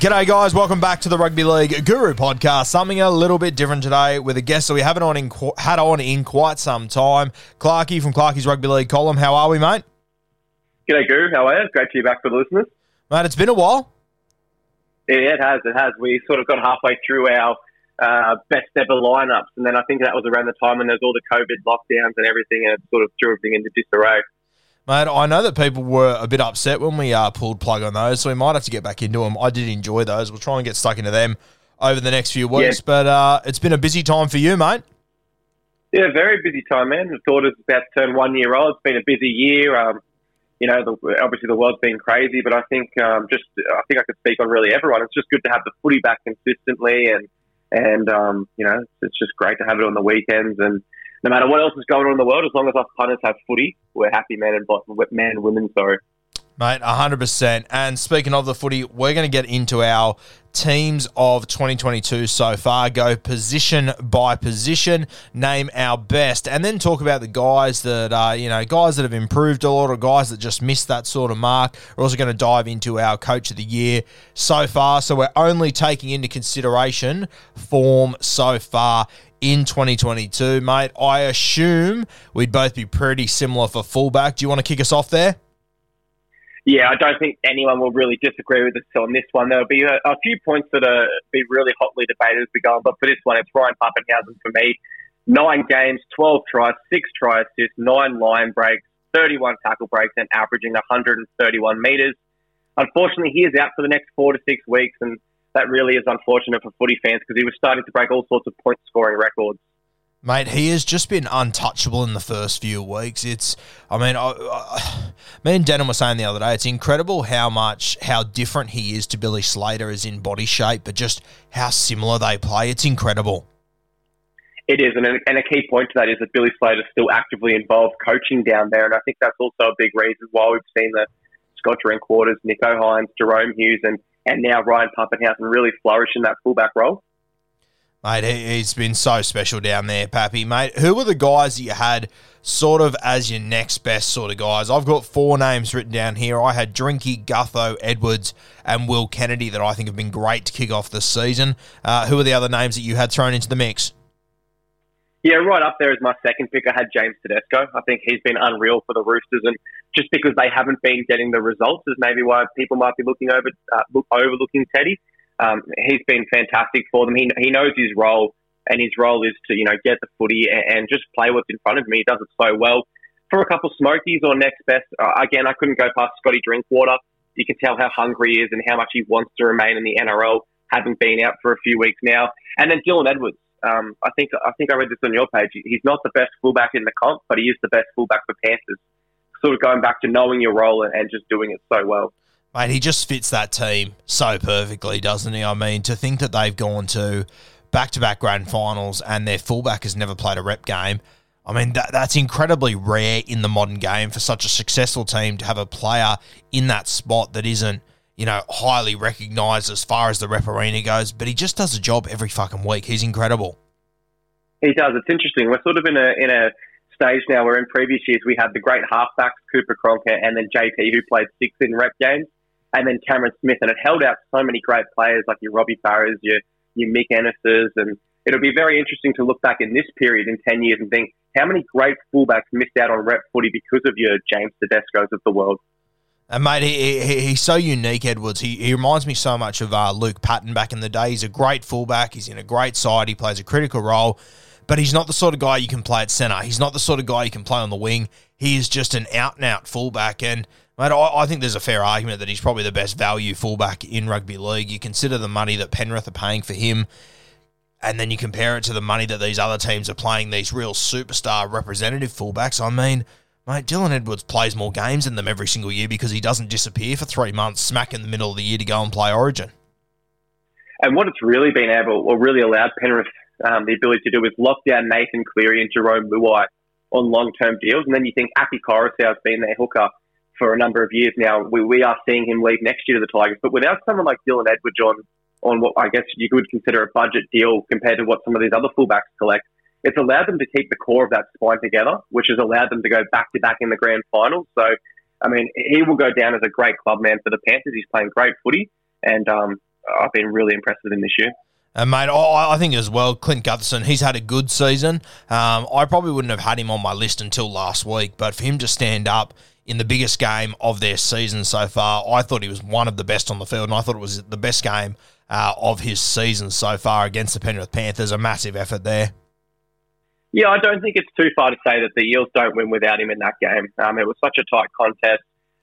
G'day, guys. Welcome back to the Rugby League Guru podcast. Something a little bit different today with a guest that we haven't on in, had on in quite some time. Clarkey from Clarkey's Rugby League column. How are we, mate? G'day, Guru. How are you? Great to be back for the listeners. Mate, it's been a while. Yeah, it has. It has. We sort of got halfway through our uh, best ever lineups, and then I think that was around the time when there was all the COVID lockdowns and everything, and it sort of threw everything into disarray. Mate, I know that people were a bit upset when we uh, pulled plug on those, so we might have to get back into them. I did enjoy those. We'll try and get stuck into them over the next few weeks. Yeah. But uh, it's been a busy time for you, mate. Yeah, very busy time, man. The daughter's about to turn one year old. It's been a busy year. Um, you know, the, obviously the world's been crazy, but I think um, just I think I could speak on really everyone. It's just good to have the footy back consistently, and and um, you know, it's just great to have it on the weekends. And no matter what else is going on in the world, as long as us punters have footy, we're happy, man and man and women. Sorry. Mate, 100%. And speaking of the footy, we're going to get into our teams of 2022 so far, go position by position, name our best, and then talk about the guys that are, you know, guys that have improved a lot or guys that just missed that sort of mark. We're also going to dive into our coach of the year so far. So we're only taking into consideration form so far in 2022, mate. I assume we'd both be pretty similar for fullback. Do you want to kick us off there? Yeah, I don't think anyone will really disagree with us on this one. There'll be a, a few points that are be really hotly debated as we go on, but for this one, it's Ryan Papenhuyzen for me. Nine games, 12 tries, six try assists, nine line breaks, 31 tackle breaks, and averaging 131 metres. Unfortunately, he is out for the next four to six weeks, and that really is unfortunate for footy fans because he was starting to break all sorts of point scoring records. Mate, he has just been untouchable in the first few weeks. It's, I mean, I, I, me and Denham were saying the other day, it's incredible how much, how different he is to Billy Slater as in body shape, but just how similar they play. It's incredible. It is, and a, and a key point to that is that Billy Slater is still actively involved coaching down there, and I think that's also a big reason why we've seen the Scott Drinkwater's, Nicho Hynes, Jahrome Hughes, and, and now Ryan Papenhuyzen really flourish in that fullback role. Mate, he, he's been so special down there, Pappy. Mate, who were the guys that you had sort of as your next best sort of guys? I've got four names written down here. I had Drinky, Gutho, Edwards, and Will Kennedy that I think have been great to kick off this season. Uh, who are the other names that you had thrown into the mix? Yeah, right up there is my second pick. I had James Tedesco. I think he's been unreal for the Roosters, and just because they haven't been getting the results is maybe why people might be looking over uh, look, overlooking Teddy. Um, he's been fantastic for them. He, he knows his role, and his role is to you know get the footy and, and just play what's in front of him. He does it so well. For a couple smokies or next best, uh, again, I couldn't go past Scotty Drinkwater. You can tell how hungry he is and how much he wants to remain in the NRL, having been out for a few weeks now. And then Dylan Edwards. Um, I think I think I read this on your page. He's not the best fullback in the comp, but he is the best fullback for Panthers. Sort of going back to knowing your role and, and just doing it so well. Mate, he just fits that team so perfectly, doesn't he? I mean, to think that they've gone to back to back grand finals and their fullback has never played a rep game. I mean, that, that's incredibly rare in the modern game for such a successful team to have a player in that spot that isn't, you know, highly recognised as far as the rep arena goes, but he just does a job every fucking week. He's incredible. He does. It's interesting. We're sort of in a in a stage now where in previous years we had the great halfbacks, Cooper Cronk and then JP, who played six in rep games, and then Cameron Smith, and it held out so many great players like your Robbie Farahs, your your Mick Ennis's, and it'll be very interesting to look back in this period in ten years and think how many great fullbacks missed out on rep footy because of your James Tedesco's of the world. And mate, he, he, he's so unique, Edwards. He, he reminds me so much of uh, Luke Patten back in the day. He's a great fullback. He's in a great side. He plays a critical role but he's not the sort of guy you can play at centre. He's not the sort of guy you can play on the wing. He is just an out and out fullback. And mate, I, I, think there's a fair argument that he's probably the best value fullback in rugby league. You consider the money that Penrith are paying for him, and then you compare it to the money that these other teams are playing these real superstar representative fullbacks. I mean, mate, Dylan Edwards plays more games than them every single year because he doesn't disappear for three months, smack in the middle of the year to go and play Origin. And what it's really been able, or really allowed Penrith um, the ability to do is lock down Nathan Cleary and Jarome Luai on long term deals. And then you think Api Koroisau's been their hooker for a number of years now. We, we are seeing him leave next year to the Tigers. But without someone like Dylan Edwards on, on what I guess you could consider a budget deal compared to what some of these other fullbacks collect, it's allowed them to keep the core of that spine together, which has allowed them to go back to back in the grand final. So, I mean, he will go down as a great club man for the Panthers. He's playing great footy, and um, I've been really impressed with him this year. And mate, I, I think as well, Clint Gutherson, he's had a good season. Um, I probably wouldn't have had him on my list until last week, but for him to stand up in the biggest game of their season so far, I thought he was one of the best on the field, and I thought it was the best game uh, of his season so far against the Penrith Panthers. A massive effort there. Yeah, I don't think it's too far to say that the Eels don't win without him in that game. Um, it was such a tight contest.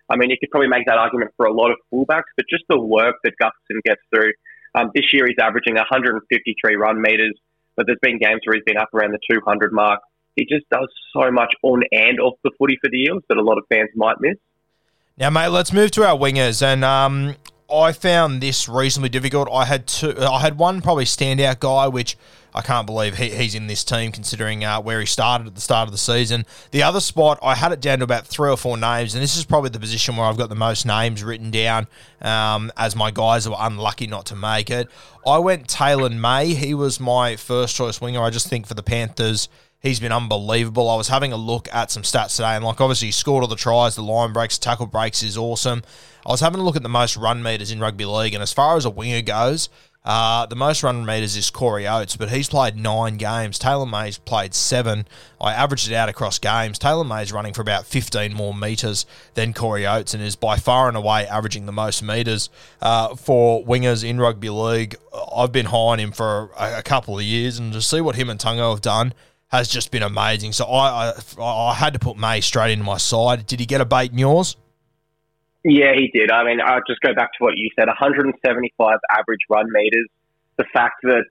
I mean, you could probably make that argument for a lot of fullbacks, but just the work that Gutherson gets through um, this year he's averaging 153 run meters, but there's been games where he's been up around the 200 mark. He just does so much on and off the footy for the Eels that a lot of fans might miss. Now, mate, let's move to our wingers, and um, I found this reasonably difficult. I had two. I had one probably standout guy, which I can't believe he, he's in this team considering uh, where he started at the start of the season. The other spot, I had it down to about three or four names, and this is probably the position where I've got the most names written down um, as my guys that were unlucky not to make it. I went Taylan May. He was my first choice winger. I just think for the Panthers, he's been unbelievable. I was having a look at some stats today, and like obviously he scored all the tries, the line breaks, tackle breaks is awesome. I was having a look at the most run meters in rugby league, and as far as a winger goes, uh, the most run meters is Corey Oates, but he's played nine games. Taylan May's played seven. I averaged it out across games. Taylan May's running for about 15 more metres than Corey Oates and is by far and away averaging the most metres uh, for wingers in rugby league. I've been high on him for a, a, couple of years, and to see what him and Tungo have done has just been amazing. So I, I, I had to put May straight into my side. Did he get a bait in yours? Yeah, he did. I mean, I'll just go back to what you said 175 average run meters. The fact that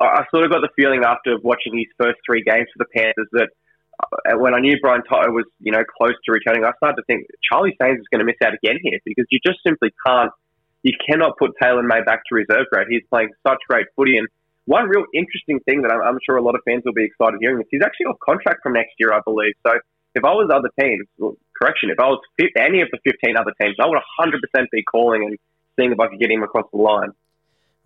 I sort of got the feeling after watching his first three games for the Panthers that uh, when I knew Brian To'o was, you know, close to returning, I started to think Charlie Staines is going to miss out again here because you just simply can't, you cannot put Taylan May back to reserve grade. He's playing such great footy. And one real interesting thing that I'm, I'm sure a lot of fans will be excited hearing is he's actually off contract from next year, I believe. So if I was other teams, well, correction, if I was any of the 15 other teams, I would 100% be calling and seeing if I could get him across the line.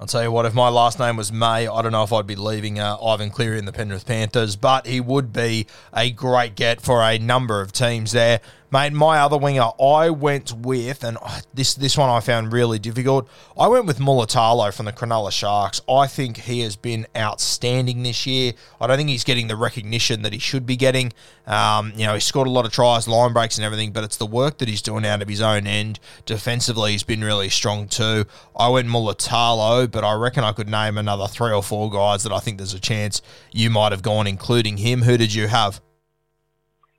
I'll tell you what, if my last name was May, I don't know if I'd be leaving uh, Ivan Cleary in the Penrith Panthers, but he would be a great get for a number of teams there. Mate, my other winger, I went with, and this this one I found really difficult. I went with Mulitalo from the Cronulla Sharks. I think he has been outstanding this year. I don't think he's getting the recognition that he should be getting. Um, you know, he scored a lot of tries, line breaks, and everything, but it's the work that he's doing out of his own end. Defensively, he's been really strong too. I went Mulitalo, but I reckon I could name another three or four guys that I think there's a chance you might have gone, including him. Who did you have?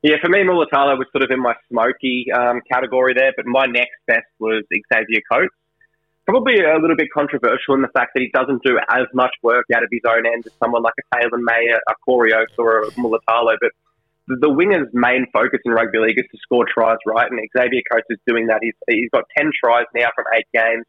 Yeah, for me, Mulitalo was sort of in my smoky um, category there, but my next best was Xavier Coates. Probably a little bit controversial in the fact that he doesn't do as much work out of his own end as someone like a Taylan May, a Corey Oates, or a Mulitalo, but the, the winger's main focus in rugby league is to score tries, right? And Xavier Coates is doing that. He's, he's got 10 tries now from eight games,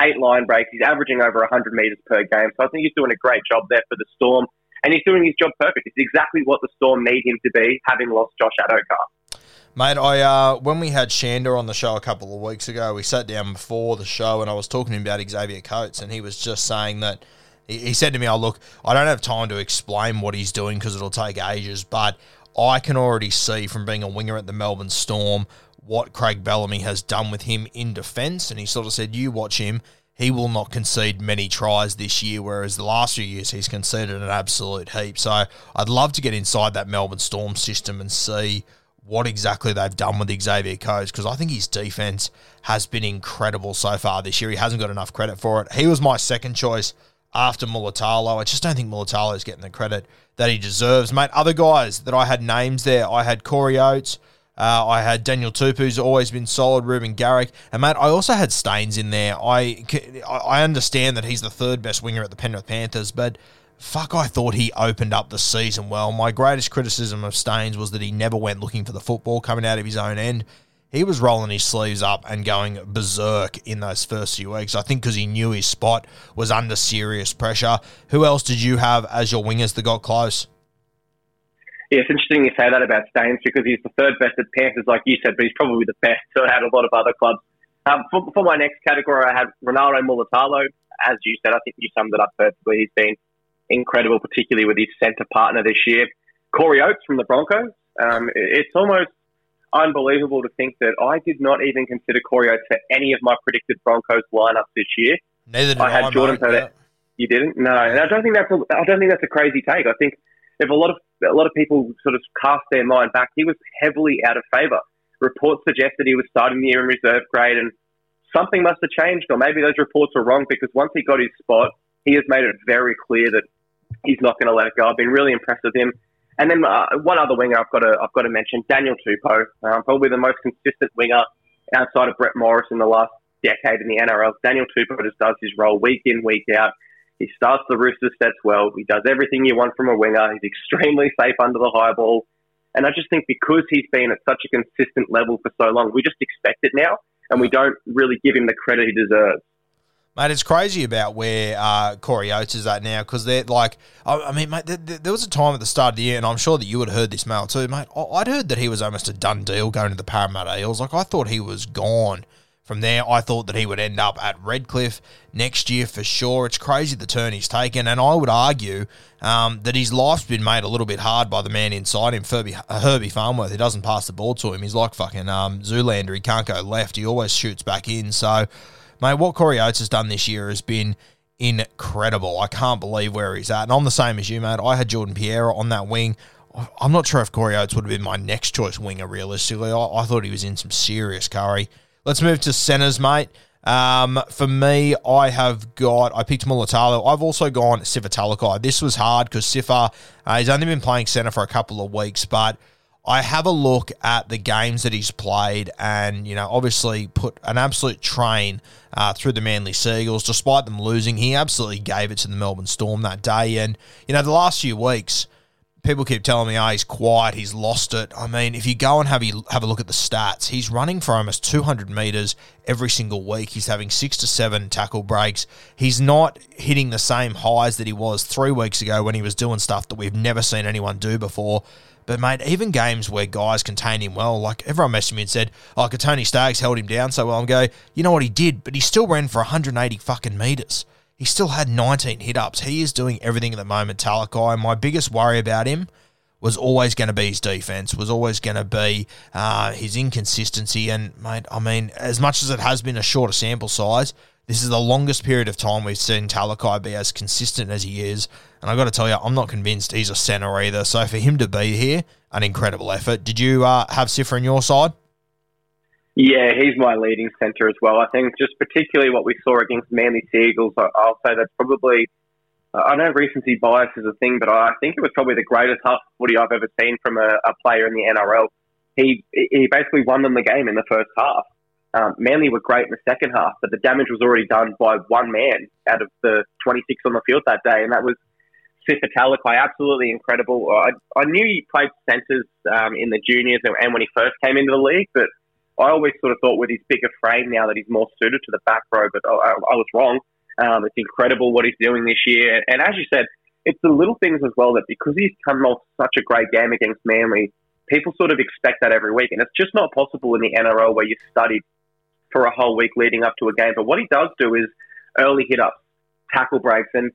eight line breaks. He's averaging over 100 metres per game. So I think he's doing a great job there for the Storm. And he's doing his job perfect. It's exactly what the Storm need him to be, having lost Josh Addo-Carr. Mate, I uh, when we had Shander on the show a couple of weeks ago, we sat down before the show and I was talking to him about Xavier Coates, and he was just saying that he, he said to me, "Oh look, I don't have time to explain what he's doing because it'll take ages, but I can already see from being a winger at the Melbourne Storm what Craig Bellamy has done with him in defence." And he sort of said, "You watch him." He will not concede many tries this year, whereas the last few years he's conceded an absolute heap. So I'd love to get inside that Melbourne Storm system and see what exactly they've done with Xavier Coates because I think his defense has been incredible so far this year. He hasn't got enough credit for it. He was my second choice after Mulitalo. I just don't think Mulitalo is getting the credit that he deserves, mate. Other guys that I had names there, I had Corey Oates. Uh, I had Daniel Tupou, who's always been solid. Reuben Garrick, and mate, I also had Staines in there. I I understand that he's the third best winger at the Penrith Panthers, but fuck, I thought he opened up the season well. My greatest criticism of Staines was that he never went looking for the football coming out of his own end. He was rolling his sleeves up and going berserk in those first few weeks. I think because he knew his spot was under serious pressure. Who else did you have as your wingers that got close? Yeah, it's interesting you say that about Staines because he's the third best at Panthers, like you said, but he's probably the best at a lot of other clubs. Um, for, for, my next category, I have Ronaldo Mulitalo. As you said, I think you summed it up perfectly. He's been incredible, particularly with his centre partner this year. Corey Oates from the Broncos. Um, it's almost unbelievable to think that I did not even consider Corey Oates for any of my predicted Broncos lineups this year. Neither did I. had I, Jordan mate, yeah. You didn't? No, and I don't think that's a, I don't think that's a crazy take. I think if a lot of a lot of people sort of cast their mind back, he was heavily out of favour. Reports suggested he was starting the year in reserve grade, and something must have changed, or maybe those reports were wrong because once he got his spot, he has made it very clear that he's not going to let it go. I've been really impressed with him. And then uh, one other winger I've got to I've got to mention Daniel Tupou, um, probably the most consistent winger outside of Brett Morris in the last decade in the NRL. Daniel Tupou just does his role week in week out. He starts the Roosters sets well. He does everything you want from a winger. He's extremely safe under the high ball. And I just think because he's been at such a consistent level for so long, we just expect it now, and we don't really give him the credit he deserves. Mate, it's crazy about where uh, Corey Oates is at now because they're like, I, I mean, mate, there was a time at the start of the year, and I'm sure that you had heard this, Mel, too, mate. I'd heard that he was almost a done deal going to the Parramatta Eels. Like, I thought he was gone from there. I thought that he would end up at Redcliffe next year for sure. It's crazy the turn he's taken, and I would argue um, that his life's been made a little bit hard by the man inside him, Herbie, uh, Herbie Farnworth. He doesn't pass the ball to him. He's like fucking um, Zoolander. He can't go left. He always shoots back in. So Mate, what Corey Oates has done this year has been incredible. I can't believe where he's at. And I'm the same as you, mate. I had Jordan Pereira on that wing. I'm not sure if Corey Oates would have been my next choice winger, realistically. I, I thought he was in some serious curry. Let's move to centres, mate. Um, for me, I have got, I picked Mulitalo. I've also gone Sifa Talakai. This was hard because Sifa, uh, he's only been playing centre for a couple of weeks, but I have a look at the games that he's played and, you know, obviously put an absolute train uh, through the Manly Sea Eagles. Despite them losing, he absolutely gave it to the Melbourne Storm that day. And, you know, the last few weeks, people keep telling me, oh, he's quiet, he's lost it. I mean, if you go and have a, have a look at the stats, he's running for almost 200 metres every single week. He's having six to seven tackle breaks. He's not hitting the same highs that he was three weeks ago when he was doing stuff that we've never seen anyone do before. But mate, even games where guys contained him well, like everyone messaged me and said, "Oh, Tony Staggs held him down so well." I'm go, you know what he did, but he still ran for 180 fucking meters. He still had 19 hit ups. He is doing everything at the moment, Talakai. My biggest worry about him was always going to be his defense, was always going to be uh, his inconsistency. And mate, I mean, as much as it has been a shorter sample size, this is the longest period of time we've seen Talakai be as consistent as he is. And I've got to tell you, I'm not convinced he's a centre either. So for him to be here, an incredible effort. Did you uh, have Sifa on your side? Yeah, he's my leading centre as well. I think just particularly what we saw against Manly Sea Eagles, I'll say that's probably, I know recency bias is a thing, but I think it was probably the greatest half footy I've ever seen from a, a player in the NRL. He, he basically won them the game in the first half. Um, Manly were great in the second half, but the damage was already done by one man out of the 26 on the field that day, and that was Sifa Talakai. Absolutely incredible. I, I knew he played centres um, in the juniors and when he first came into the league, but I always sort of thought with his bigger frame now that he's more suited to the back row, but I, I was wrong. Um, it's incredible what he's doing this year. And as you said, it's the little things as well that because he's come off such a great game against Manly, people sort of expect that every week, and it's just not possible in the NRL where you studied for a whole week leading up to a game. But what he does do is early hit ups, tackle breaks, and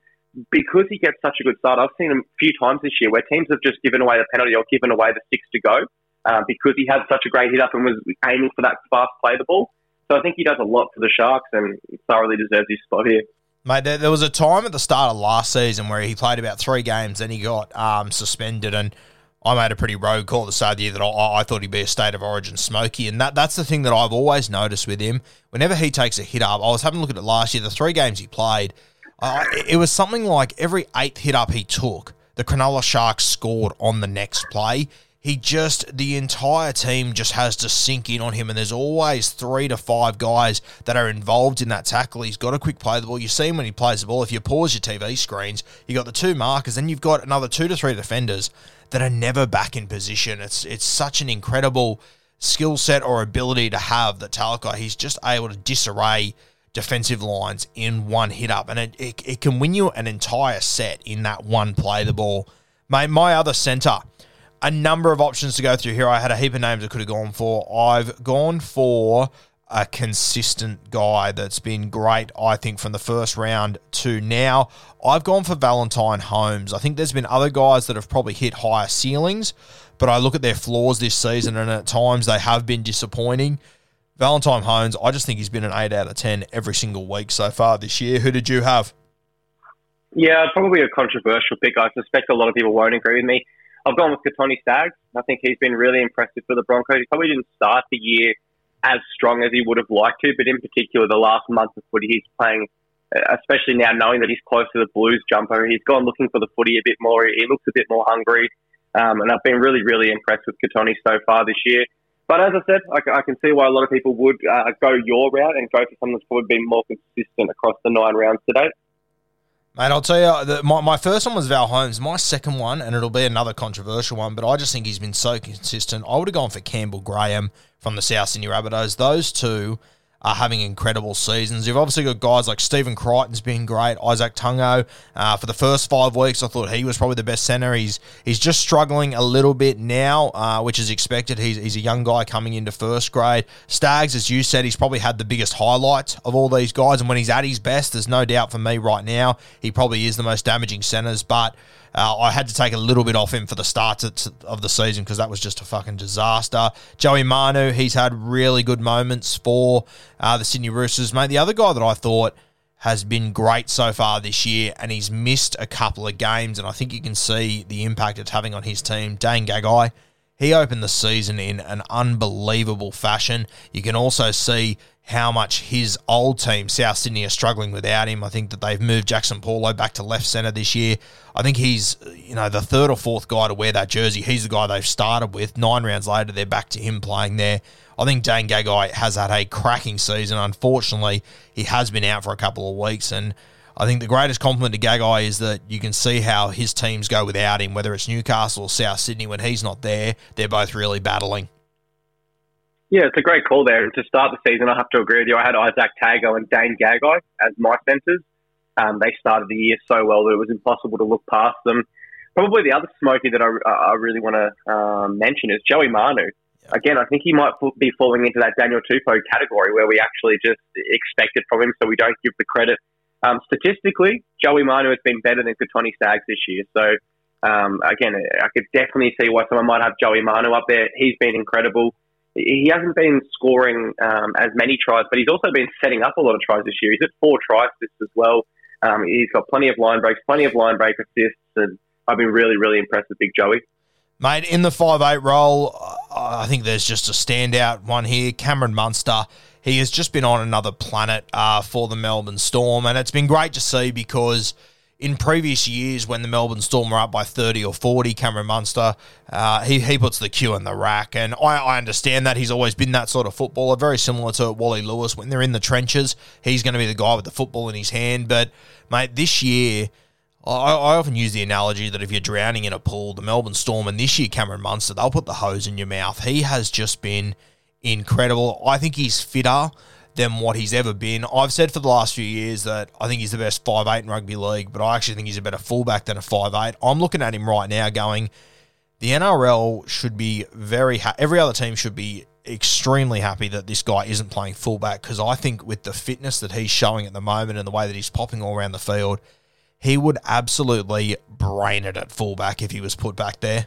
because he gets such a good start, I've seen him a few times this year where teams have just given away the penalty or given away the six to go uh, because he had such a great hit up and was aiming for that fast play the ball. So I think he does a lot for the Sharks and thoroughly deserves his spot here. Mate, there, there was a time at the start of last season where he played about three games and he got um, suspended and I made a pretty rogue call the start of the year that I, I, thought he'd be a state of origin smoky, and that that's the thing that I've always noticed with him. Whenever he takes a hit up, I was having a look at it last year. The three games he played, uh, it was something like every eighth hit up he took, the Cronulla Sharks scored on the next play. He just, the entire team just has to sink in on him, and there's always three to five guys that are involved in that tackle. He's got a quick play the ball. You see him when he plays the ball. If you pause your TV screens, you got the two markers, then you've got another two to three defenders that are never back in position. It's it's such an incredible skill set or ability to have that Talakai. He's just able to disarray defensive lines in one hit up, and it, it, it can win you an entire set in that one play the ball. My, my other centre, a number of options to go through here. I had a heap of names I could have gone for. I've gone for a consistent guy that's been great, I think, from the first round to now. I've gone for Valentine Holmes. I think there's been other guys that have probably hit higher ceilings, but I look at their flaws this season, and at times they have been disappointing. Valentine Holmes, I just think he's been an 8 out of 10 every single week so far this year. Who did you have? Yeah, probably a controversial pick. I suspect a lot of people won't agree with me. I've gone with Kotoni Staggs. I think he's been really impressive for the Broncos. He probably didn't start the year as strong as he would have liked to, but in particular, the last month of footy he's playing, especially now knowing that he's close to the Blues jumper, he's gone looking for the footy a bit more. He looks a bit more hungry. Um, and I've been really, really impressed with Kotoni so far this year. But as I said, I, I, can see why a lot of people would uh, go your route and go for someone that's probably been more consistent across the nine rounds to date. Mate, I'll tell you, the, my, my first one was Val Holmes. My second one, and it'll be another controversial one, but I just think he's been so consistent. I would have gone for Campbell Graham from the South Sydney Rabbitohs. Those two are having incredible seasons. You've obviously got guys like Stephen Crichton's been great. Izack Tago, uh, for the first five weeks, I thought he was probably the best centre. He's he's just struggling a little bit now, uh, which is expected. He's, he's a young guy coming into first grade. Staggs, as you said, he's probably had the biggest highlights of all these guys. And when he's at his best, there's no doubt for me right now, he probably is the most damaging centres. But uh, I had to take a little bit off him for the start of the season because that was just a fucking disaster. Joey Manu, he's had really good moments for uh, the Sydney Roosters. Mate, the other guy that I thought has been great so far this year, and he's missed a couple of games, and I think you can see the impact it's having on his team. Dane Gagai, he opened the season in an unbelievable fashion. You can also see how much his old team, South Sydney, are struggling without him. I think that they've moved Jaxson Paulo back to left centre this year. I think he's, you know, the third or fourth guy to wear that jersey. He's the guy they've started with. Nine rounds later, they're back to him playing there. I think Dane Gagai has had a cracking season. Unfortunately, he has been out for a couple of weeks, and I think the greatest compliment to Gagai is that you can see how his teams go without him, whether it's Newcastle or South Sydney. When he's not there, they're both really battling. Yeah, it's a great call there. To start the season, I have to agree with you. I had Izack Tago and Dane Gagai as my centres. Um, they started the year so well that it was impossible to look past them. Probably the other smoky that I, I really want to um, mention is Joey Manu. Yeah. Again, I think he might be falling into that Daniel Tupou category where we actually just expect it from him, so we don't give the credit. Um, statistically, Joey Manu has been better than Kotoni Staggs this year. So, um, again, I could definitely see why someone might have Joey Manu up there. He's been incredible he hasn't been scoring um, as many tries, but he's also been setting up a lot of tries this year. He's at four tries assists as well. Um, he's got plenty of line breaks, plenty of line break assists, and I've been really, really impressed with Big Joey. Mate, in the five eight role, I think there's just a standout one here. Cameron Munster, he has just been on another planet uh, for the Melbourne Storm, and it's been great to see because – in previous years when the Melbourne Storm were up by 30 or 40, Cameron Munster, uh, he, he puts the cue in the rack. And I, I understand that. He's always been that sort of footballer, very similar to Wally Lewis. When they're in the trenches, he's going to be the guy with the football in his hand. But, mate, this year, I, I often use the analogy that if you're drowning in a pool, the Melbourne Storm, and this year Cameron Munster, they'll put the hose in your mouth. He has just been incredible. I think he's fitter than what he's ever been. I've said for the last few years that I think he's the best five eight in rugby league, but I actually think he's a better fullback than a five eight. I'm looking at him right now going, the NRL should be very ha- every other team should be extremely happy that this guy isn't playing fullback because I think with the fitness that he's showing at the moment and the way that he's popping all around the field, he would absolutely brain it at fullback if he was put back there.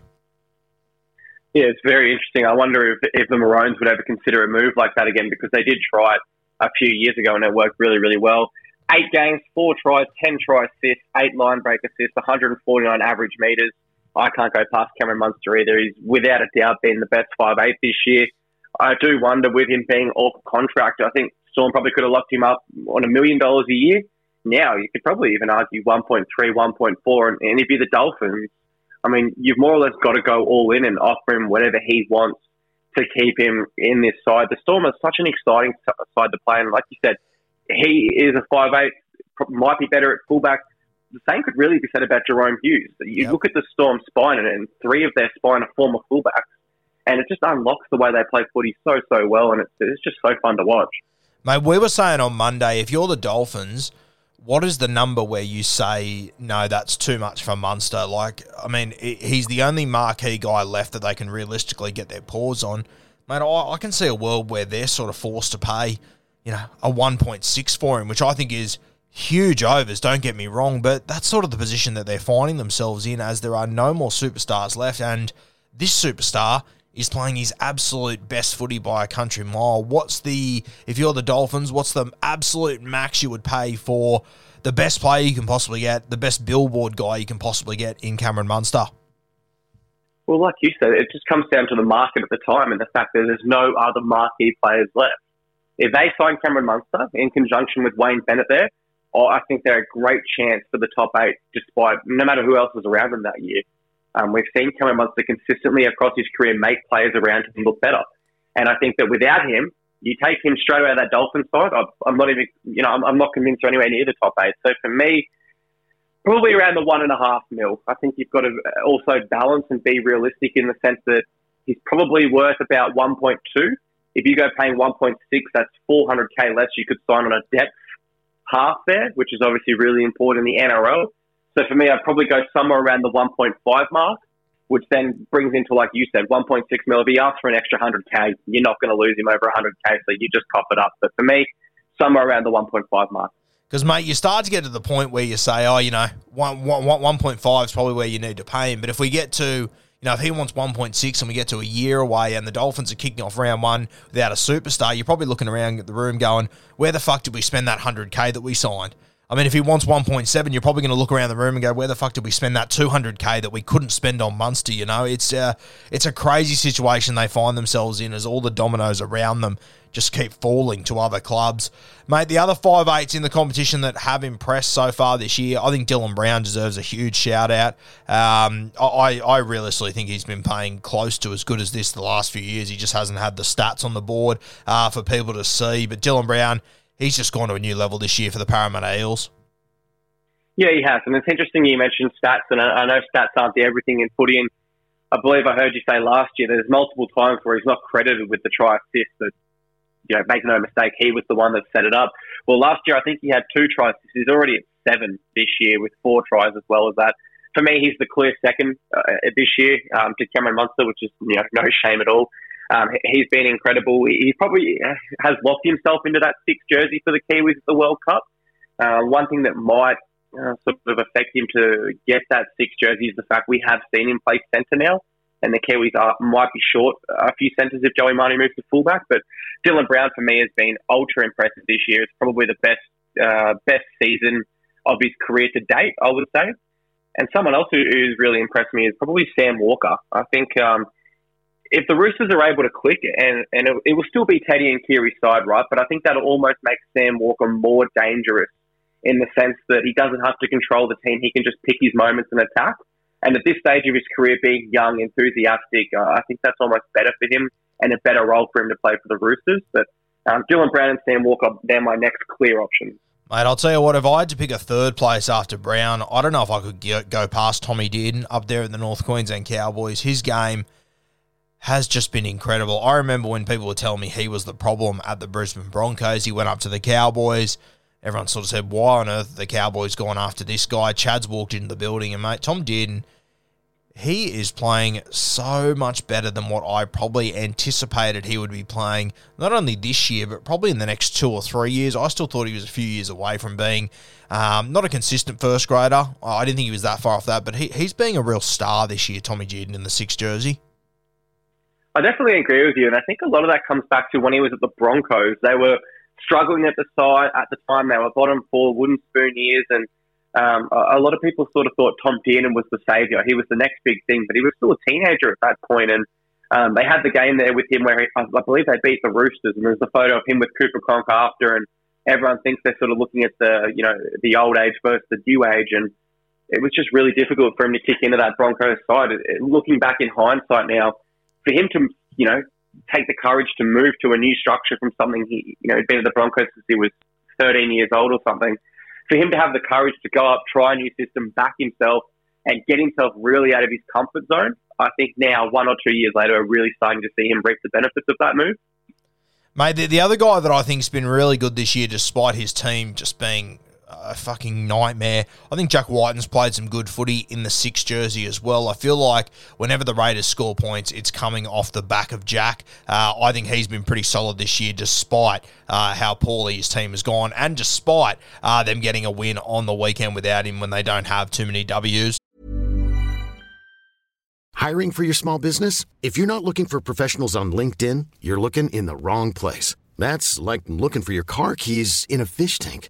Yeah, it's very interesting. I wonder if, if the Maroons would ever consider a move like that again because they did try it a few years ago and it worked really, really well. Eight games, four tries, ten try assists, eight line break assists, 149 average meters. I can't go past Cameron Munster either. He's without a doubt been the best five eight this year. I do wonder with him being off contract, I think Storm probably could have locked him up on a million dollars a year. Now you could probably even argue 1.3, 1.4, and, and if you're the Dolphins, I mean, you've more or less got to go all in and offer him whatever he wants to keep him in this side. The Storm is such an exciting side to play, and like you said, he is a five eight, might be better at fullback. The same could really be said about Jahrome Hughes. You yep. look at the Storm spine, and three of their spine are former fullbacks, and it just unlocks the way they play footy so so well, and it's, it's just so fun to watch. Mate, we were saying on Monday, if you're the Dolphins what is the number where you say no that's too much for munster like i mean he's the only marquee guy left that they can realistically get their paws on. Mate I, I, can see a world where they're sort of forced to pay you know a 1.6 for him which i think is huge overs don't get me wrong but that's sort of the position that they're finding themselves in as there are no more superstars left. And this superstar is playing his absolute best footy by a country mile. What's the, if you're the Dolphins, what's the absolute max you would pay for the best player you can possibly get, the best billboard guy you can possibly get in Cameron Munster? Well, like you said, it just comes down to the market at the time and the fact that there's no other marquee players left. If they sign Cameron Munster in conjunction with Wayne Bennett there, oh, I think they're a great chance for the top eight, despite no matter who else was around them that year. Um, we've seen Cameron Munster consistently across his career make players around him look better. And I think that without him, you take him straight out of that Dolphin side. I'm not even, you know, I'm, I'm not convinced anywhere near the top eight. So for me, probably around the one and a half mil. I think you've got to also balance and be realistic in the sense that he's probably worth about 1.2. If you go paying 1.6, that's 400k less. You could sign on a depth half there, which is obviously really important in the NRL. So for me, I'd probably go somewhere around the 1.5 mark, which then brings into, like you said, 1.6 mil. If he asks for an extra 100k, you're not going to lose him over 100k, so you just cough it up. But for me, somewhere around the 1.5 mark. Because, mate, you start to get to the point where you say, oh, you know, 1, 1, 1.5 is probably where you need to pay him. But if we get to, you know, if he wants 1.6 and we get to a year away and the Dolphins are kicking off round one without a superstar, you're probably looking around at the room going, where the fuck did we spend that 100k that we signed? I mean, if he wants 1.7, you're probably going to look around the room and go, "Where the fuck did we spend that 200k that we couldn't spend on Munster?" You know, it's uh, it's a crazy situation they find themselves in as all the dominoes around them just keep falling to other clubs. Mate, the other five eights in the competition that have impressed so far this year, I think Dylan Brown deserves a huge shout out. Um, I, I realistically think he's been playing close to as good as this the last few years. He just hasn't had the stats on the board uh, for people to see. But Dylan Brown, he's just gone to a new level this year for the Parramatta Eels. Yeah, he has. And it's interesting you mentioned stats, and I, know stats aren't the everything in footy. And I believe I heard you say last year there's multiple times where he's not credited with the try assist. That you know, make no mistake, he was the one that set it up. Well, last year I think he had two tries. He's already at seven this year with four tries as well as that. For me, he's the clear second uh, this year um, to Cameron Munster, which is you know no shame at all. Um, he's been incredible. He probably has locked himself into that sixth jersey for the Kiwis at the World Cup. Uh, one thing that might uh, sort of affect him to get that sixth jersey is the fact we have seen him play centre now, and the Kiwis are, might be short a few centres if Joey Manu moves to fullback. But Dylan Brown for me has been ultra impressive this year. It's probably the best uh, best season of his career to date, I would say. And someone else who, who's really impressed me is probably Sam Walker. I think. Um, if the Roosters are able to click, and, and it, it will still be Teddy and Keary's side, right? But I think that'll almost make Sam Walker more dangerous in the sense that he doesn't have to control the team. He can just pick his moments and attack. And at this stage of his career, being young, enthusiastic, uh, I think that's almost better for him and a better role for him to play for the Roosters. But um, Dylan Brown and Sam Walker, they're my next clear options. Mate, I'll tell you what, if I had to pick a third place after Brown, I don't know if I could go past Tommy Dearden up there at the North Queensland Cowboys. His game has just been incredible. I remember when people were telling me he was the problem at the Brisbane Broncos. He went up to the Cowboys. Everyone sort of said, "Why on earth the Cowboys gone after this guy?" Chad's walked into the building, and mate, Tom Dearden, he is playing so much better than what I probably anticipated he would be playing. Not only this year, but probably in the next two or three years. I still thought he was a few years away from being um, not a consistent first grader. I didn't think he was that far off that, but he, he's being a real star this year, Tommy Dearden in the six jersey. I definitely agree with you, and I think a lot of that comes back to when he was at the Broncos. They were struggling at the side at the time. They were bottom four, wooden spoon years, and um, a, a, lot of people sort of thought Tom Dearden was the saviour. He was the next big thing, but he was still a teenager at that point, and um, they had the game there with him where he, I believe they beat the Roosters, and there's a photo of him with Cooper Cronk after, and everyone thinks they're sort of looking at the you know the old age versus the new age, and it was just really difficult for him to kick into that Broncos side. Looking back in hindsight now for him to, you know, take the courage to move to a new structure from something he, you know, he'd been at the Broncos since he was 13 years old or something. For him to have the courage to go up, try a new system, back himself, and get himself really out of his comfort zone, I think now, one or two years later, we're really starting to see him reap the benefits of that move. Mate, the, the other guy that I think's been really good this year, despite his team just being a fucking nightmare. I think Jack Wighton's played some good footy in the six jersey as well. I feel like whenever the Raiders score points, it's coming off the back of Jack. Uh, I think he's been pretty solid this year, despite uh, how poorly his team has gone, and despite uh, them getting a win on the weekend without him when they don't have too many Ws. Hiring for your small business? If you're not looking for professionals on LinkedIn, you're looking in the wrong place. That's like looking for your car keys in a fish tank.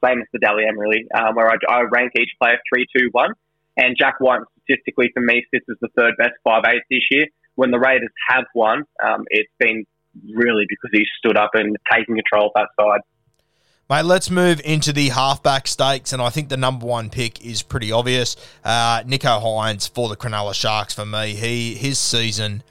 the same as the Dally M, really, um, where I, I, rank each player three, two, one. And Jack Wighton, statistically for me, sits as the third best five eight this year. When the Raiders have won, um, it's been really because he stood up and taken control of that side. Mate, let's move into the halfback stakes, and I think the number one pick is pretty obvious. Uh, Nicho Hynes for the Cronulla Sharks for me. He his season,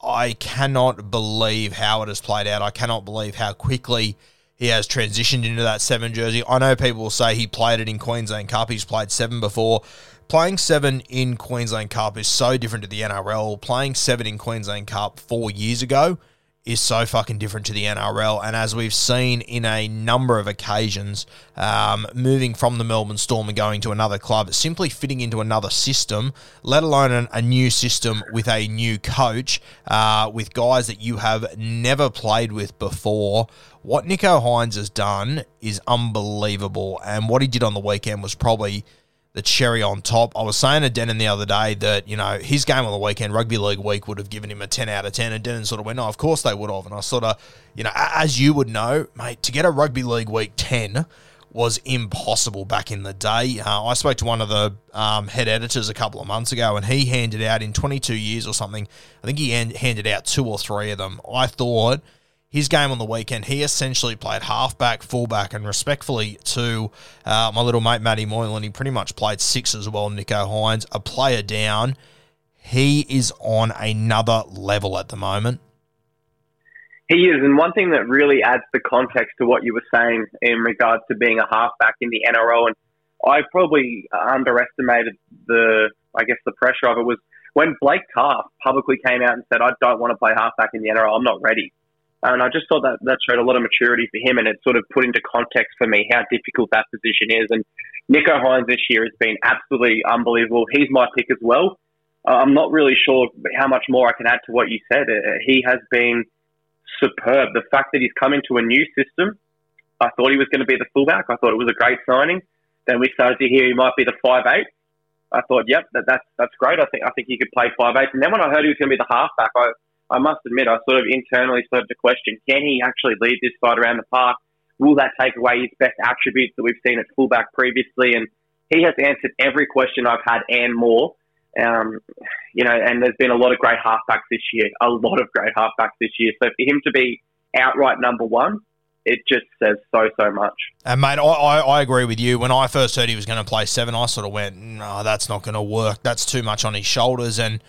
I cannot believe how it has played out. I cannot believe how quickly he has transitioned into that seven jersey. I know people will say he played it in Queensland Cup. He's played seven before. Playing seven in Queensland Cup is so different to the NRL. Playing seven in Queensland Cup four years ago is so fucking different to the NRL. And as we've seen in a number of occasions, um, moving from the Melbourne Storm and going to another club, simply fitting into another system, let alone an, a new system with a new coach, uh, with guys that you have never played with before. What Nicho Hynes has done is unbelievable. And what he did on the weekend was probably the cherry on top. I was saying to Denon the other day that, you know, his game on the weekend, Rugby League Week, would have given him a 10 out of 10. And Denon sort of went, no, of course they would have. And I sort of, you know, as you would know, mate, to get a Rugby League Week 10 was impossible back in the day. Uh, I spoke to one of the um, head editors a couple of months ago, and he handed out in 22 years or something, I think he handed out two or three of them. I thought – his game on the weekend, he essentially played halfback, fullback, and respectfully to uh, my little mate Matty Moylan, he pretty much played six as well. Nicho Hynes, a player down. He is on another level at the moment. He is, and one thing that really adds the context to what you were saying in regards to being a halfback in the NRL, and I probably underestimated the, I guess, the pressure of it was when Blake Taaffe publicly came out and said, "I don't want to play halfback in the NRL. I'm not ready." And I just thought that that showed a lot of maturity for him, and it sort of put into context for me how difficult that position is. And Nicho Hynes this year has been absolutely unbelievable. He's my pick as well. Uh, I'm not really sure how much more I can add to what you said. Uh, he has been superb. The fact that he's come into a new system, I thought he was going to be the fullback. I thought it was a great signing. Then we started to hear he might be the five eight. I thought, yep, that, that's that's great. I think I think he could play five eight. And then when I heard he was going to be the halfback, I I must admit, I sort of internally started to question: Can he actually lead this side around the park? Will that take away his best attributes that we've seen at fullback previously? And he has answered every question I've had and more. Um, you know, and there's been a lot of great halfbacks this year, a lot of great halfbacks this year. So for him to be outright number one, it just says so so much. And mate, I, I, I, agree with you. When I first heard he was going to play seven, I sort of went, "No, that's not going to work. That's too much on his shoulders." And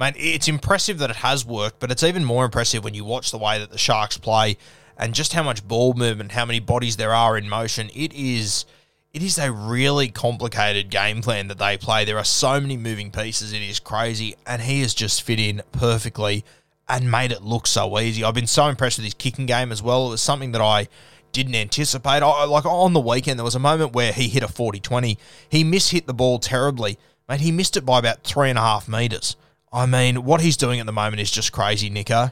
mate, it's impressive that it has worked, but it's even more impressive when you watch the way that the Sharks play and just how much ball movement, how many bodies there are in motion. It is. It is a really complicated game plan that they play. There are so many moving pieces. It is crazy. And he has just fit in perfectly and made it look so easy. I've been so impressed with his kicking game as well. It was something that I didn't anticipate. I, like on the weekend, there was a moment where he hit a 40 20. He mishit the ball terribly. Mate, he missed it by about three and a half metres. I mean, what he's doing at the moment is just crazy, Nico.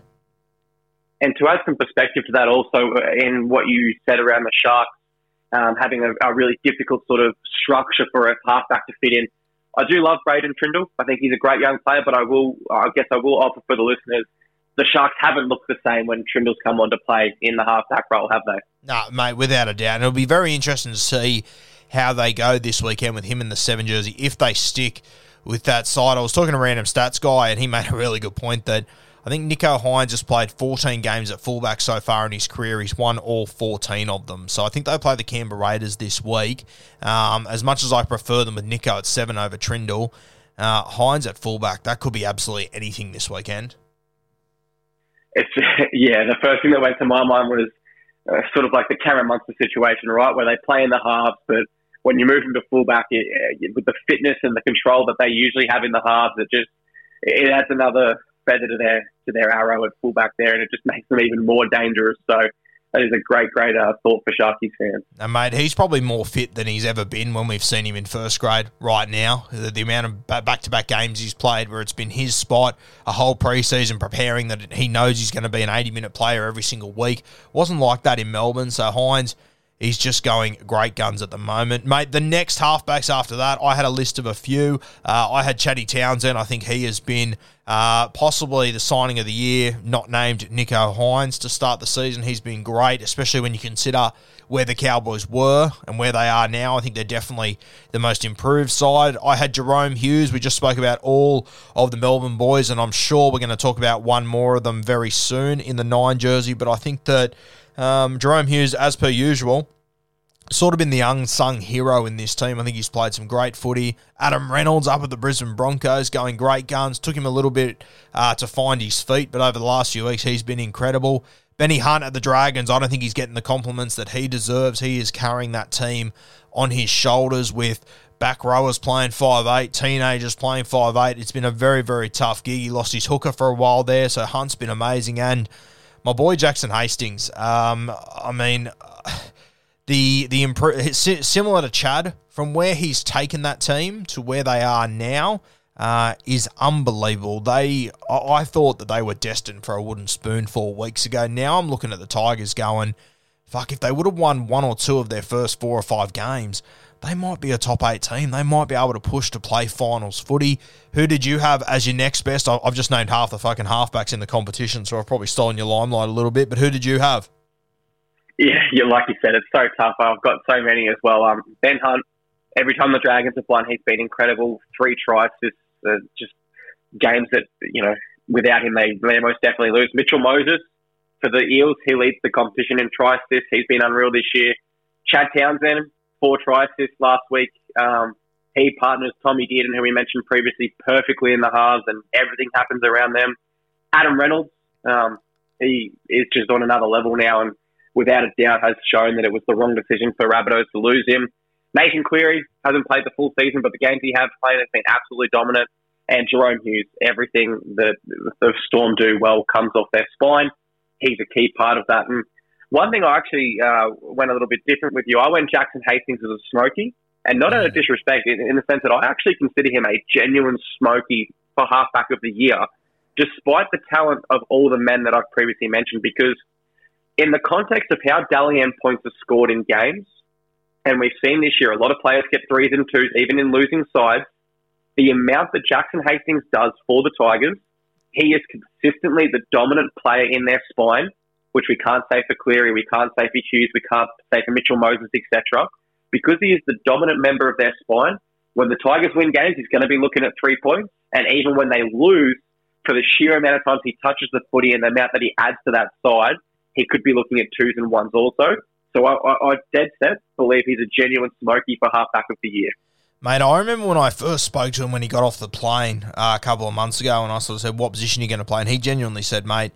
And to add some perspective to that, also in what you said around the Sharks um, having a, a, really difficult sort of structure for a halfback to fit in, I do love Braden Trindall. I think he's a great young player, but I will, I guess, I will offer for the listeners the Sharks haven't looked the same when Trindall's come on to play in the halfback role, have they? No, mate, without a doubt. And it'll be very interesting to see how they go this weekend with him in the seven jersey if they stick with that side. I was talking to random stats guy, and he made a really good point that I think Nicho Hynes has played 14 games at fullback so far in his career. He's won all 14 of them. So I think they play the Canberra Raiders this week. Um, as much as I prefer them with Nicho at seven over Trindall, uh, Hynes at fullback, that could be absolutely anything this weekend it's yeah. The first thing that went to my mind was uh, sort of like the Cameron Munster situation, right, where they play in the halves, but when you move them to fullback, it, it, with the fitness and the control that they usually have in the halves, it just it adds another feather to their to their arrow at fullback there, and it just makes them even more dangerous. So that is a great, great uh, thought for Sharkies fans. And mate, he's probably more fit than he's ever been when we've seen him in first grade. Right now, the, the amount of back-to-back games he's played, where it's been his spot, a whole preseason preparing that he knows he's going to be an eighty-minute player every single week, wasn't like that in Melbourne. So Hynes He's just going great guns at the moment. Mate, the next halfbacks after that, I had a list of a few. Uh, I had Chad Townsend. I think he has been uh, possibly the signing of the year, not named Nicho Hynes to start the season. He's been great, especially when you consider where the Cowboys were and where they are now. I think they're definitely the most improved side. I had Jahrome Hughes. We just spoke about all of the Melbourne boys, and I'm sure we're going to talk about one more of them very soon in the nine jersey. But I think that um, Jahrome Hughes, as per usual, sort of been the unsung hero in this team. I think he's played some great footy. Adam Reynolds up at the Brisbane Broncos going great guns. Took him a little bit uh, to find his feet, but over the last few weeks, he's been incredible. Benny Hunt at the Dragons, I don't think he's getting the compliments that he deserves. He is carrying that team on his shoulders with back rowers playing five eight, teenagers playing five eight. It's been a very, very tough gig. He lost his hooker for a while there, so Hunt's been amazing. And my boy Jackson Hastings. Um, I mean, the the imp- similar to Chad from where he's taken that team to where they are now. Uh, is unbelievable. They, I thought that they were destined for a wooden spoon four weeks ago. Now I'm looking at the Tigers going, fuck, if they would have won one or two of their first four or five games, they might be a top eight team. They might be able to push to play finals footy. Who did you have as your next best? I've just named half the fucking halfbacks in the competition, so I've probably stolen your limelight a little bit. But who did you have? Yeah, you like you said, it's so tough. I've got so many as well. Um, Ben Hunt. Every time the Dragons have won, he's been incredible. Three tries, just uh, just games that you know without him they they most definitely lose. Mitchell Moses for the Eels, he leads the competition in try assists. He's been unreal this year. Chad Townsend, four try assists last week. Um, he partners Tommy Dearden, who we mentioned previously, perfectly in the halves, and everything happens around them. Adam Reynolds, um, he is just on another level now, and without a doubt has shown that it was the wrong decision for Rabbitohs to lose him. Nathan Cleary hasn't played the full season, but the games he has played has been absolutely dominant. And Jahrome Hughes, everything that the Storm do well comes off their spine. He's a key part of that. And one thing I actually uh, went a little bit different with you. I went Jackson Hastings as a smoky, and not out of disrespect, in, in the sense that I actually consider him a genuine smoky for halfback of the year, despite the talent of all the men that I've previously mentioned. Because in the context of how Dally M points are scored in games, and we've seen this year a lot of players get threes and twos, even in losing sides. The amount that Jackson Hastings does for the Tigers, he is consistently the dominant player in their spine which we can't say for Cleary, we can't say for Hughes, we can't say for Mitchell Moses, etc. Because he is the dominant member of their spine, when the Tigers win games, he's going to be looking at three points. And even when they lose, for the sheer amount of times he touches the footy and the amount that he adds to that side, he could be looking at twos and ones also. So I, I, I dead set believe he's a genuine smoky for halfback of the year. Mate, I remember when I first spoke to him when he got off the plane uh, a couple of months ago, and I sort of said, "What position are you going to play?" And he genuinely said, "Mate,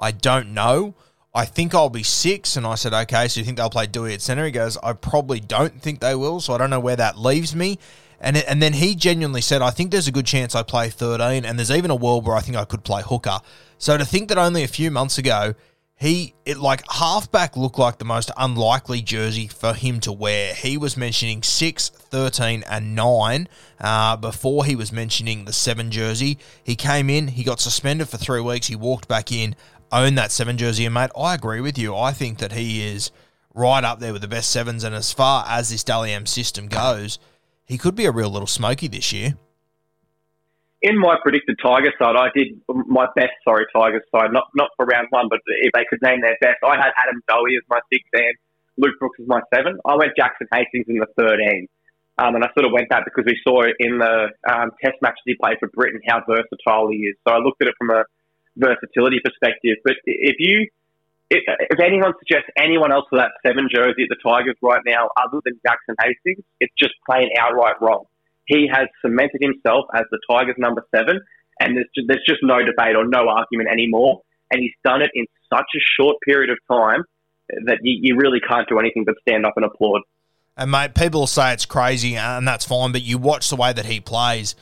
I don't know. I think I'll be six. And I said, "Okay, so you think they'll play Doueihi at centre? He goes, "I probably don't think they will, so I don't know where that leaves me." And and then he genuinely said, "I think there's a good chance I play 13, and there's even a world where I think I could play hooker." So to think that only a few months ago he it like halfback looked like the most unlikely jersey for him to wear. He was mentioning 6, 13 and 9 uh, before he was mentioning the 7 jersey. He came in, he got suspended for 3 weeks, he walked back in, owned that 7 jersey and mate, I agree with you. I think that he is right up there with the best sevens and as far as this Dally M system goes, he could be a real little smoky this year in my predicted Tiger side, I did my best. Sorry, Tigers side, not not for round one, but if they could name their best, I had Adam Doueihi as my six and Luke Brooks as my seven. I went Jackson Hastings in the thirteen, um, and I sort of went that because we saw in the um, Test matches he played for Britain how versatile he is. So I looked at it from a versatility perspective. But if you if, if anyone suggests anyone else for that seven jersey at the Tigers right now, other than Jackson Hastings, it's just plain outright wrong. He has cemented himself as the Tigers' number seven, and there's just, there's just no debate or no argument anymore. And he's done it in such a short period of time that you, you really can't do anything but stand up and applaud. And mate, people say it's crazy, and that's fine. But you watch the way that he plays,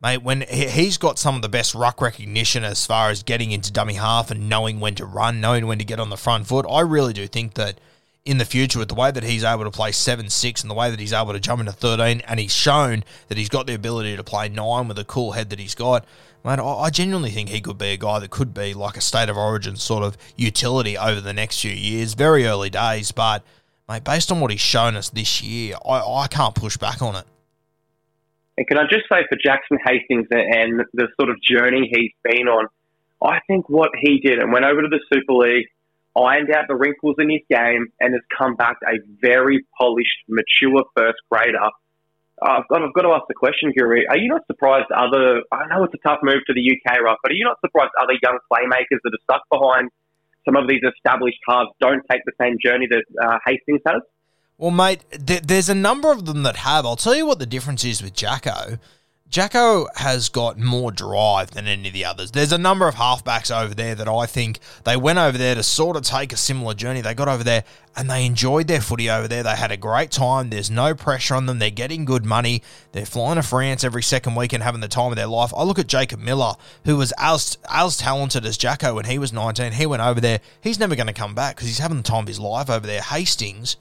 mate. When he's got some of the best ruck recognition as far as getting into dummy half and knowing when to run, knowing when to get on the front foot. I really do think that in the future with the way that he's able to play 7 6 and the way that he's able to jump into 13, and he's shown that he's got the ability to play 9 with a cool head that he's got. Man, I genuinely think he could be a guy that could be like a state of origin sort of utility over the next few years. Very early days, but mate, based on what he's shown us this year, I, I can't push back on it. And can I just say for Jackson Hastings and the sort of journey he's been on, I think what he did and went over to the Super League ironed out the wrinkles in his game, and has come back a very polished, mature first grader. I've got, I've got to ask the question, Gary. Are you not surprised other, I know it's a tough move to the UK, right, but are you not surprised other young playmakers that are stuck behind some of these established halves don't take the same journey that uh, Hastings has? Well, mate, th- there's a number of them that have. I'll tell you what the difference is with Jacko. Jacko has got more drive than any of the others. There's a number of halfbacks over there that I think they went over there to sort of take a similar journey. They got over there and they enjoyed their footy over there. They had a great time. There's no pressure on them. They're getting good money. They're flying to France every second week and having the time of their life. I look at Jacob Miller, who was as, as talented as Jacko when he was 19. He went over there. He's never going to come back because he's having the time of his life over there. Hastings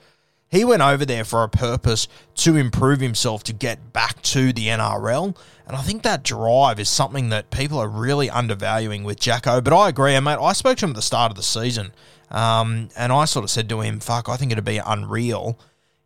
he went over there for a purpose to improve himself to get back to the NRL. And I think that drive is something that people are really undervaluing with Jacko. But I agree, mate, I spoke to him at the start of the season. Um, and I sort of said to him, fuck, I think it'd be unreal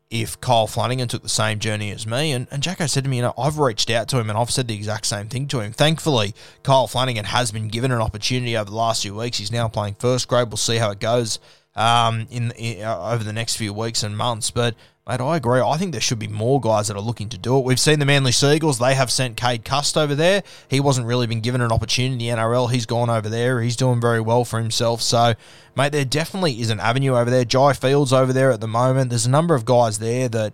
if Kyle Flanagan took the same journey as me. And, and Jacko said to me, you know, I've reached out to him and I've said the exact same thing to him. Thankfully, Kyle Flanagan has been given an opportunity over the last few weeks. He's now playing first grade. We'll see how it goes um, in, in uh, over the next few weeks and months. But mate, I agree. I think there should be more guys that are looking to do it. We've seen the Manly Sea Eagles; they have sent Cade Cust over there. He wasn't really been given an opportunity in the NRL. He's gone over there. He's doing very well for himself. So, mate, there definitely is an avenue over there. Jai Fields over there at the moment. There's a number of guys there that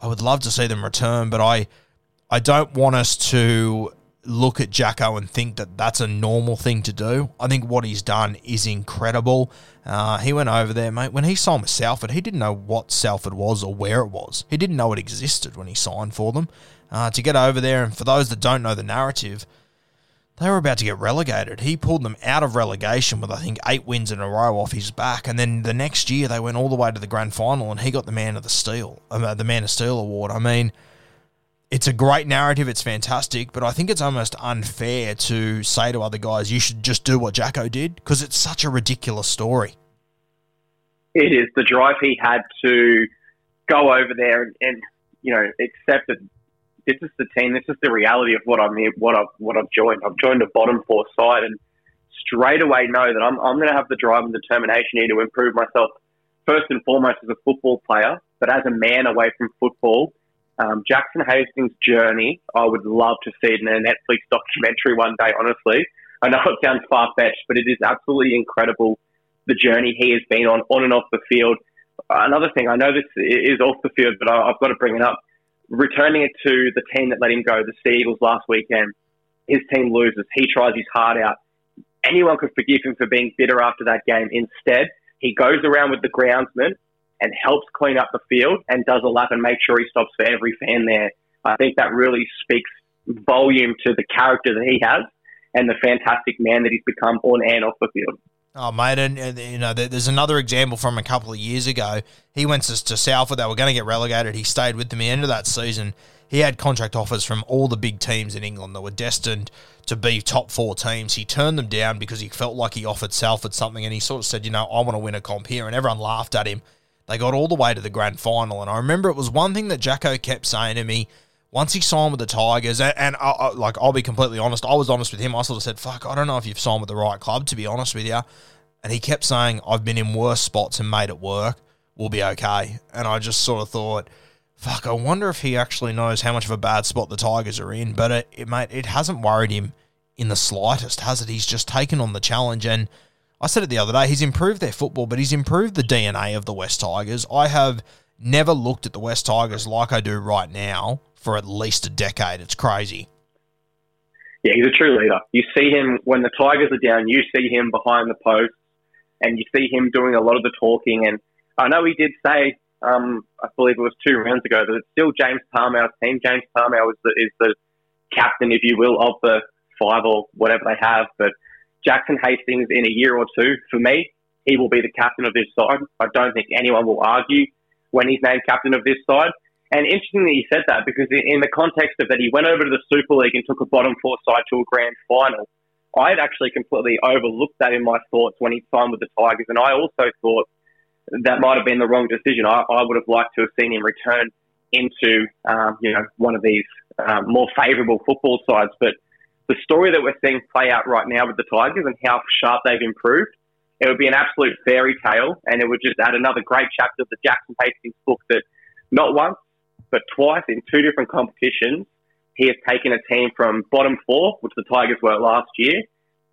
I would love to see them return, but I I don't want us to look at Jacko and think that that's a normal thing to do. I think what he's done is incredible. Uh, he went over there, mate. When he signed with Salford, he didn't know what Salford was or where it was. He didn't know it existed when he signed for them. Uh, to get over there, and for those that don't know the narrative, they were about to get relegated. He pulled them out of relegation with, I think, eight wins in a row off his back. And then the next year, they went all the way to the grand final, and he got the Man of the Steel, uh, the Man of Steel award. I mean, it's a great narrative. It's fantastic, but I think it's almost unfair to say to other guys, you should just do what Jacko did because it's such a ridiculous story. It is the drive he had to go over there and, and you know accept that this is the team. This is the reality of what I'm here, what I've what I've joined. I've joined a bottom four side, and straight away know that I'm I'm going to have the drive and determination here to improve myself first and foremost as a football player, but as a man away from football Um, Jackson Hastings' journey, I would love to see it in a Netflix documentary one day, honestly. I know it sounds far fetched, but it is absolutely incredible the journey he has been on, on and off the field. Another thing, I know this is off the field, but I've got to bring it up. Returning it to the team that let him go, the Sea Eagles last weekend, his team loses. He tries his heart out. Anyone could forgive him for being bitter after that game. Instead, he goes around with the groundsman and helps clean up the field and does a lap and makes sure he stops for every fan there. I think that really speaks volume to the character that he has and the fantastic man that he's become on and off the field. Oh, mate, and, and, you know, there's another example from a couple of years ago. He went to, to Salford; they were going to get relegated. He stayed with them the end of that season. He had contract offers from all the big teams in England that were destined to be top four teams. He turned them down because he felt like he offered Salford something, and he sort of said, "You know, I want to win a comp here," and everyone laughed at him. They got all the way to the grand final, and I remember it was one thing that Jacko kept saying to me once he signed with the Tigers, and, and I, I, like I'll be completely honest, I was honest with him. I sort of said, "Fuck, I don't know if you've signed with the right club." To be honest with you, and he kept saying, "I've been in worse spots and made it work. We'll be okay." And I just sort of thought, "Fuck, I wonder if he actually knows how much of a bad spot the Tigers are in." But it, it mate, it hasn't worried him in the slightest, has it? He's just taken on the challenge and. I said it the other day, he's improved their football, but he's improved the DNA of the West Tigers. I have never looked at the West Tigers like I do right now for at least a decade. It's crazy. Yeah, he's a true leader. You see him when the Tigers are down, you see him behind the post, and you see him doing a lot of the talking. And I know he did say, um, I believe it was two rounds ago, that it's still James Tamou's team. James Tamou is the, is the captain, if you will, of the five or whatever they have. But Jackson Hastings, in a year or two, for me, he will be the captain of this side. I don't think anyone will argue when he's named captain of this side. And interestingly, he said that because in the context of that, he went over to the Super League and took a bottom four side to a grand final. I had actually completely overlooked that in my thoughts when he signed with the Tigers, and I also thought that might have been the wrong decision. I, I would have liked to have seen him return into um, you know one of these um, more favourable football sides. But the story that we're seeing play out right now with the Tigers and how sharp they've improved, it would be an absolute fairy tale, and it would just add another great chapter of the Jackson Hastings book that not once but twice in two different competitions, he has taken a team from bottom four, which the Tigers were last year,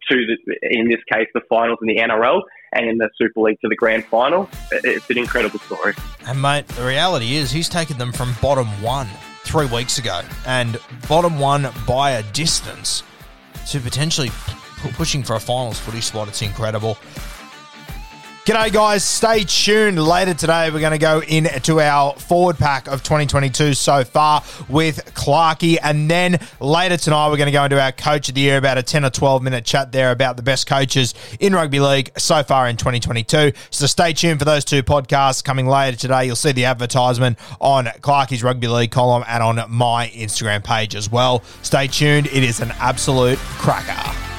to the, in this case the finals in the NRL and in the Super League to the grand final. It's an incredible story. And mate, the reality is he's taken them from bottom one three weeks ago and bottom one by a distance to potentially pushing for a finals footy spot. It's incredible. G'day, guys. Stay tuned. Later today, we're going to go into our forward pack of 2022 so far with Clarkey. And then later tonight, we're going to go into our coach of the year, about a 10 or 12 minute chat there about the best coaches in rugby league so far in 2022. So stay tuned for those two podcasts coming later today. You'll see the advertisement on Clarkey's rugby league column and on my Instagram page as well. Stay tuned. It is an absolute cracker.